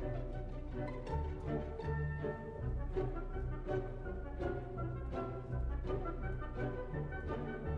Thank you.